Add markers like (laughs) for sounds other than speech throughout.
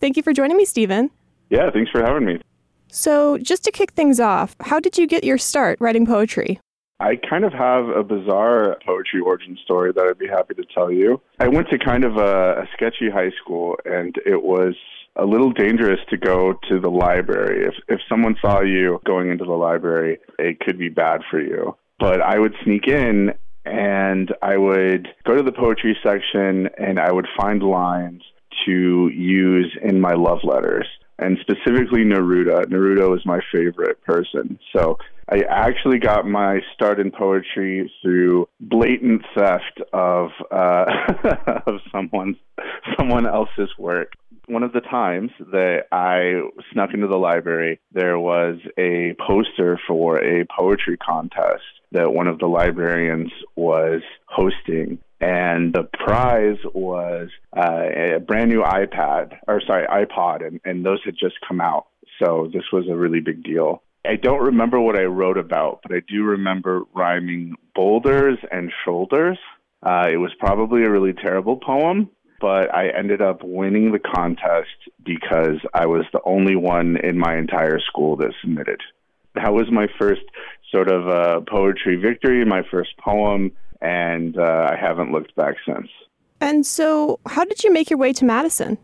Thank you for joining me, Steven. Yeah, thanks for having me. So, just to kick things off, how did you get your start writing poetry? I kind of have a bizarre poetry origin story that I'd be happy to tell you. I went to kind of a, a sketchy high school, and it was a little dangerous to go to the library. If if someone saw you going into the library, it could be bad for you. But I would sneak in and I would go to the poetry section and I would find lines to use in my love letters and specifically Neruda. Neruda was my favorite person. So I actually got my start in poetry through blatant theft of uh, (laughs) of someone's someone else's work. One of the times that I snuck into the library, there was a poster for a poetry contest that one of the librarians was hosting and the prize was uh, a brand new iPad or sorry iPod, and, and those had just come out. So this was a really big deal. I don't remember what I wrote about, but I do remember rhyming boulders and shoulders. Uh, it was probably a really terrible poem, but I ended up winning the contest because I was the only one in my entire school that submitted. That was my first sort of uh, poetry victory, my first poem and uh, I haven't looked back since. And so, how did you make your way to Madison?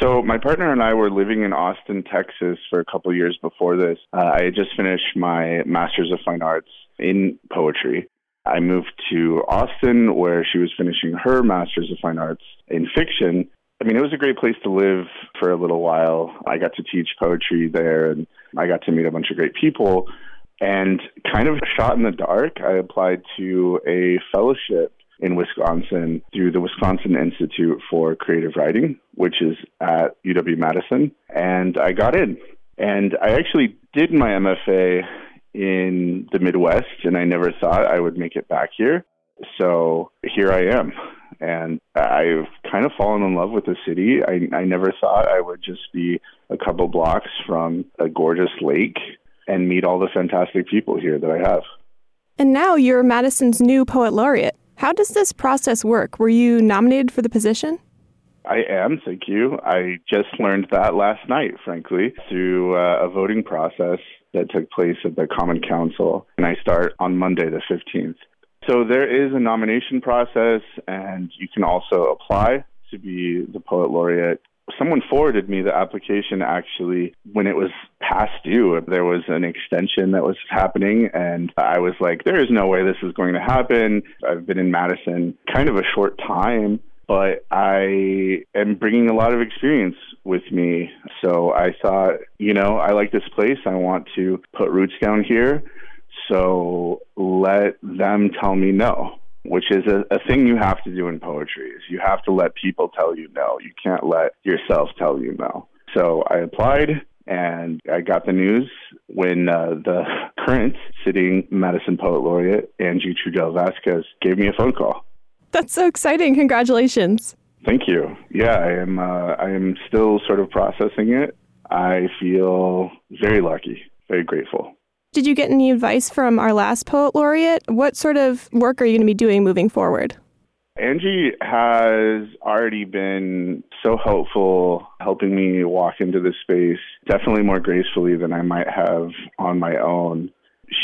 So, my partner and I were living in Austin, Texas for a couple years before this. Uh, I had just finished my Master's of Fine Arts in poetry. I moved to Austin, where she was finishing her Master's of Fine Arts in fiction. I mean, it was a great place to live for a little while. I got to teach poetry there, and I got to meet a bunch of great people. And kind of shot in the dark, I applied to a fellowship in Wisconsin through the Wisconsin Institute for Creative Writing, which is at UW Madison. And I got in. And I actually did my MFA in the Midwest, and I never thought I would make it back here. So here I am. And I've kind of fallen in love with the city. I, I never thought I would just be a couple blocks from a gorgeous lake and meet all the fantastic people here that I have. And now you're Madison's new poet laureate. How does this process work? Were you nominated for the position? I am, thank you. I just learned that last night, frankly, through uh, a voting process that took place at the Common Council, and I start on Monday, the 15th. So there is a nomination process, and you can also apply to be the poet laureate someone forwarded me the application actually when it was past due. There was an extension that was happening, and I was like, there is no way this is going to happen. I've been in Madison kind of a short time. But I am bringing a lot of experience with me. So I thought, you know, I like this place. I want to put roots down here. So let them tell me no which is a, a thing you have to do in poetry is you have to let people tell you no. You can't let yourself tell you no. So I applied and I got the news when uh, the (laughs) current sitting Madison Poet Laureate, Angie Trudell Vasquez, gave me a phone call. That's so exciting. Congratulations. Thank you. Yeah, I am uh, I am still sort of processing it. I feel very lucky, very grateful. Did you get any advice from our last poet laureate? What sort of work are you going to be doing moving forward? Angie has already been so helpful helping me walk into this space, definitely more gracefully than I might have on my own.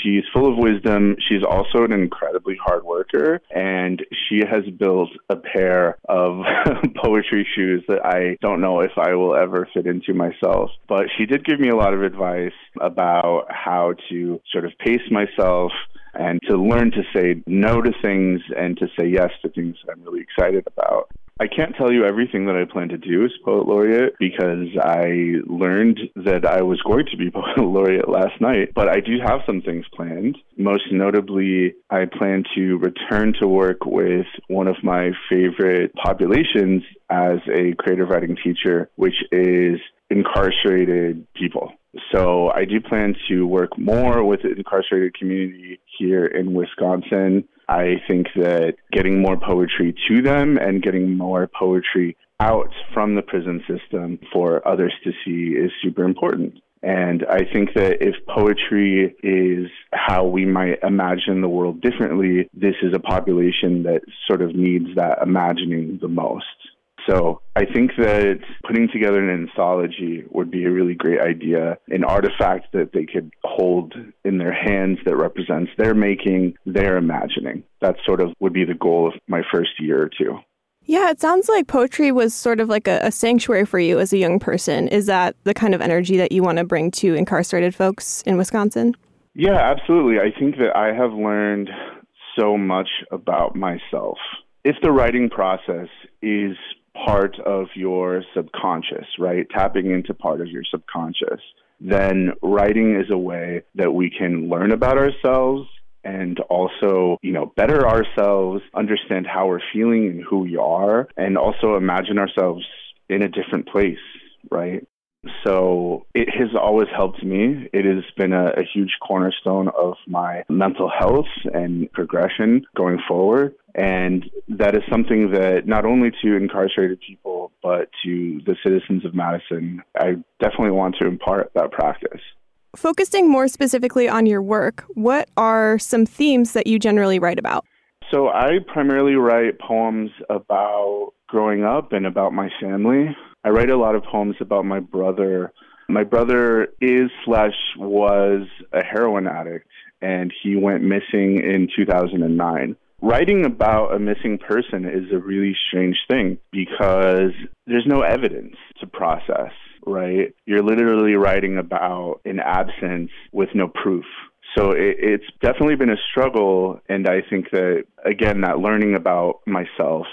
She's full of wisdom. She's also an incredibly hard worker, and she has built a pair of (laughs) poetry shoes that I don't know if I will ever fit into myself. But she did give me a lot of advice about how to sort of pace myself and to learn to say no to things and to say yes to things that I'm really excited about. I can't tell you everything that I plan to do as poet laureate because I learned that I was going to be (laughs) poet laureate last night, but I do have some things planned. Most notably, I plan to return to work with one of my favorite populations as a creative writing teacher, which is incarcerated people. So I do plan to work more with the incarcerated community here in Wisconsin. I think that getting more poetry to them and getting more poetry out from the prison system for others to see is super important. And I think that if poetry is how we might imagine the world differently, this is a population that sort of needs that imagining the most. So I think that putting together an anthology would be a really great idea, an artifact that they could hold in their hands that represents their making, their imagining. That sort of would be the goal of my first year or two. Yeah, it sounds like poetry was sort of like a, a, sanctuary for you as a young person. Is that the kind of energy that you want to bring to incarcerated folks in Wisconsin? Yeah, absolutely. I think that I have learned so much about myself. If the writing process is part of your subconscious, right? Tapping into part of your subconscious, then writing is a way that we can learn about ourselves and also, you know, better ourselves, understand how we're feeling and who we are, and also imagine ourselves in a different place, right? So it has always helped me. It has been a, a, huge cornerstone of my mental health and progression going forward. And that is something that not only to incarcerated people, but to the citizens of Madison, I definitely want to impart that practice. Focusing more specifically on your work, what are some themes that you generally write about? So I primarily write poems about growing up and about my family. I write a lot of poems about my brother. My brother is slash was a heroin addict, and he went missing in 2009. Writing about a missing person is a really strange thing because there's no evidence to process, right? You're literally writing about an absence with no proof. So it, it's definitely been a struggle. And I think that, again, that learning about myself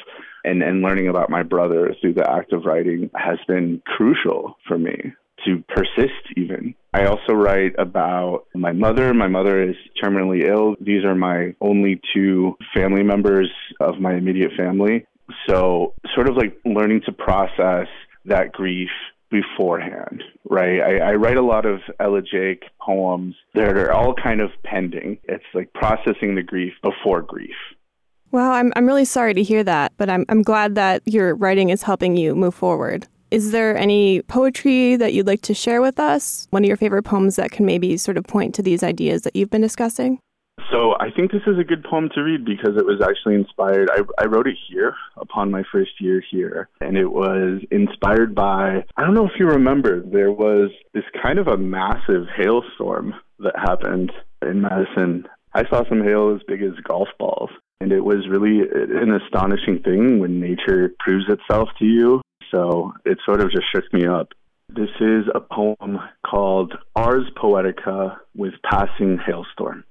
and, and learning about my brother through the act of writing has been crucial for me to persist even. I also write about my mother. My mother is terminally ill. These are my only two family members of my immediate family. So, sort of like learning to process that grief beforehand, right? I, I write a lot of elegiac poems that are all kind of pending. It's like processing the grief before grief. Wow, I'm, I'm really sorry to hear that, but I'm, I'm glad that your writing is helping you move forward. Is there any poetry that you'd like to share with us? One of your favorite poems that can maybe sort of point to these ideas that you've been discussing? So I think this is a good poem to read because it was actually inspired. I, I wrote it here upon my first year here, and it was inspired by. I don't know if you remember, there was this kind of a massive hailstorm that happened in Madison. I saw some hail as big as golf balls, and it was really an astonishing thing when nature proves itself to you. So it sort of just shook me up. This is a poem called Ars Poetica with Passing Hailstorm.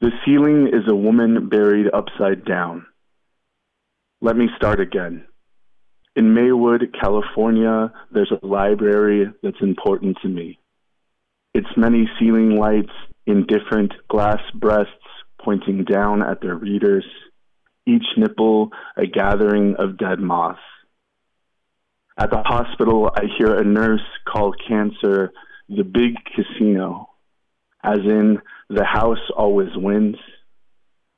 The ceiling is a woman buried upside down. Let me start again. In Maywood, California, there's a library that's important to me. Its many ceiling lights in different glass breasts pointing down at their readers, each nipple a gathering of dead moths. At the hospital, I hear a nurse call cancer the big casino, as in the house always wins.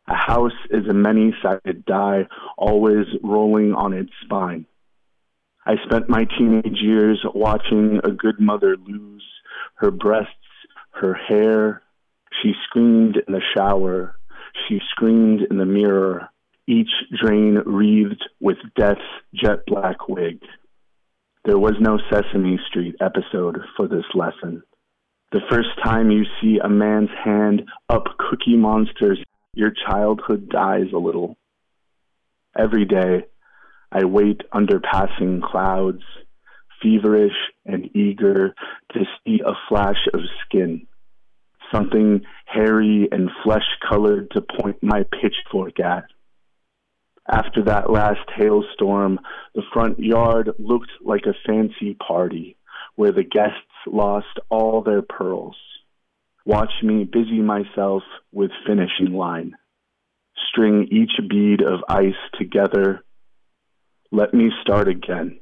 A house is a many sided die, always rolling on its spine. I spent my teenage years watching a good mother lose her breasts, her hair. She screamed in the shower. She screamed in the mirror, each drain wreathed with death's jet black wig. There was no Sesame Street episode for this lesson. The first time you see a man's hand up Cookie Monster's, your childhood dies a little. Every day, I wait under passing clouds, feverish and eager to see a flash of skin, something hairy and flesh colored to point my pitchfork at. After that last hailstorm, the front yard looked like a fancy party where the guests lost all their pearls. Watch me busy myself with finishing line. String each bead of ice together. Let me start again.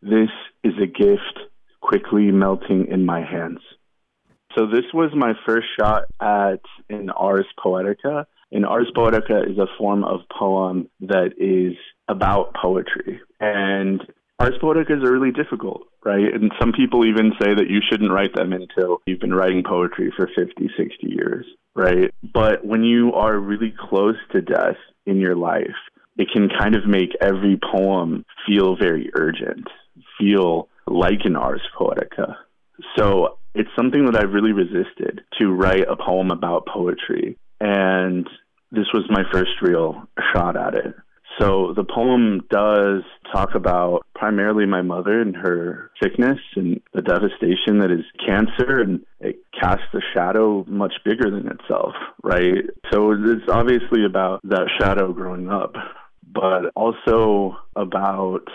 This is a gift quickly melting in my hands. So this was my first shot at an Ars Poetica. An Ars Poetica is a form of poem that is about poetry. And Ars Poeticas are really difficult, right? And some people even say that you shouldn't write them until you've been writing poetry for 50, 60 years, right? But when you are really close to death in your life, it can kind of make every poem feel very urgent, feel like an Ars Poetica. So it's something that I've really resisted to write a poem about poetry. And this was my first real shot at it. So the poem does talk about primarily my mother and her sickness and the devastation that is cancer, and it casts a shadow much bigger than itself, right? So it's obviously about that shadow growing up, but also about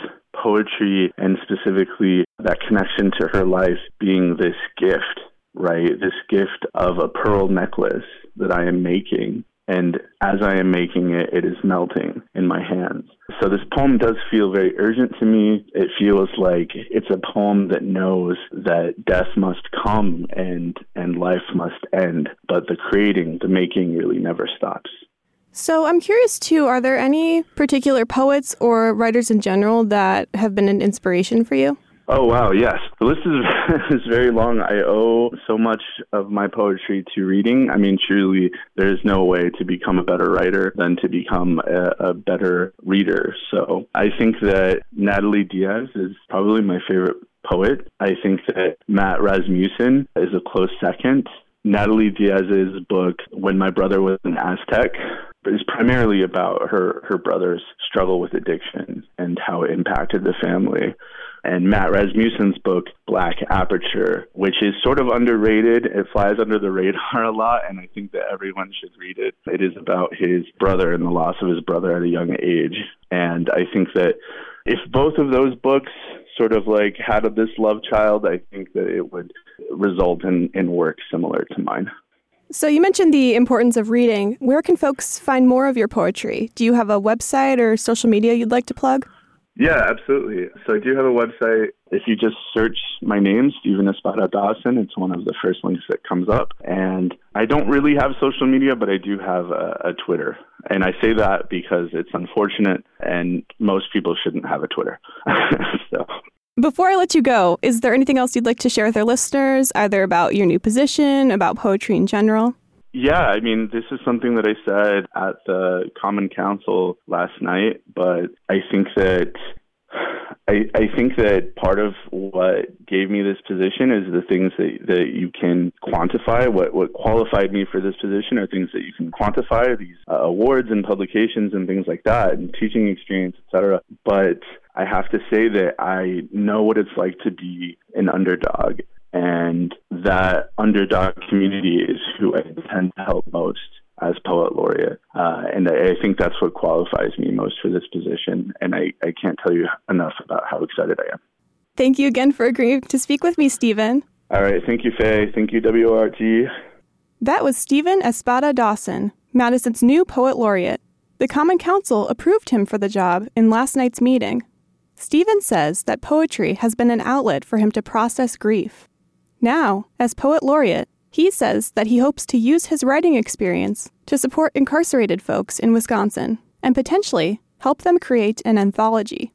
poetry and specifically that connection to her life being this gift, right? This gift of a pearl necklace that I am making and as I am making it, it is melting in my hands. So this poem does feel very urgent to me. It feels like it's a poem that knows that death must come and and life must end, but the creating, the making really never stops. So I'm curious too, are there any particular poets or writers in general that have been an inspiration for you? Oh wow, yes. The list is (laughs) is very long. I owe so much of my poetry to reading. I mean, truly, there is no way to become a better writer than to become a, a better reader. So I think that Natalie Diaz is probably my favorite poet. I think that Matt Rasmussen is a close second. Natalie Diaz's book, When My Brother Was an Aztec, is primarily about her, her brother's struggle with addiction and how it impacted the family and Matt Rasmussen's book, Black Aperture, which is sort of underrated. It flies under the radar (laughs) a lot, and I think that everyone should read it. It is about his brother and the loss of his brother at a young age. And I think that if both of those books sort of like had this love child, I think that it would result in, in work similar to mine. So, you mentioned the importance of reading. Where can folks find more of your poetry? Do you have a website or social media you'd like to plug? Yeah, absolutely. So I do have a website. If you just search my name, Steven Espada Dawson, it's one of the first links that comes up. And I don't really have social media, but I do have a, a Twitter. And I say that because it's unfortunate and most people shouldn't have a Twitter. (laughs) so. Before I let you go, is there anything else you'd like to share with our listeners, either about your new position, about poetry in general? Yeah, I mean, this is something that I said at the Common Council last night, but I think that I, I think that part of what gave me this position is the things that, that you can quantify. What, what qualified me for this position are things that you can quantify, these uh, awards and publications and things like that, and teaching experience, etc. But I have to say that I know what it's like to be an underdog and that underdog community is who I intend to help most as poet laureate. Uh, and I, think that's what qualifies me most for this position. And I, I can't tell you enough about how excited I am. Thank you again for agreeing to speak with me, Steven. All right. Thank you, Faye. Thank you, WORT. That was Steven Espada Dawson, Madison's new poet laureate. The Common Council approved him for the job in last night's meeting. Steven says that poetry has been an outlet for him to process grief. Now, as poet laureate, he says that he hopes to use his writing experience to support incarcerated folks in Wisconsin and potentially help them create an anthology.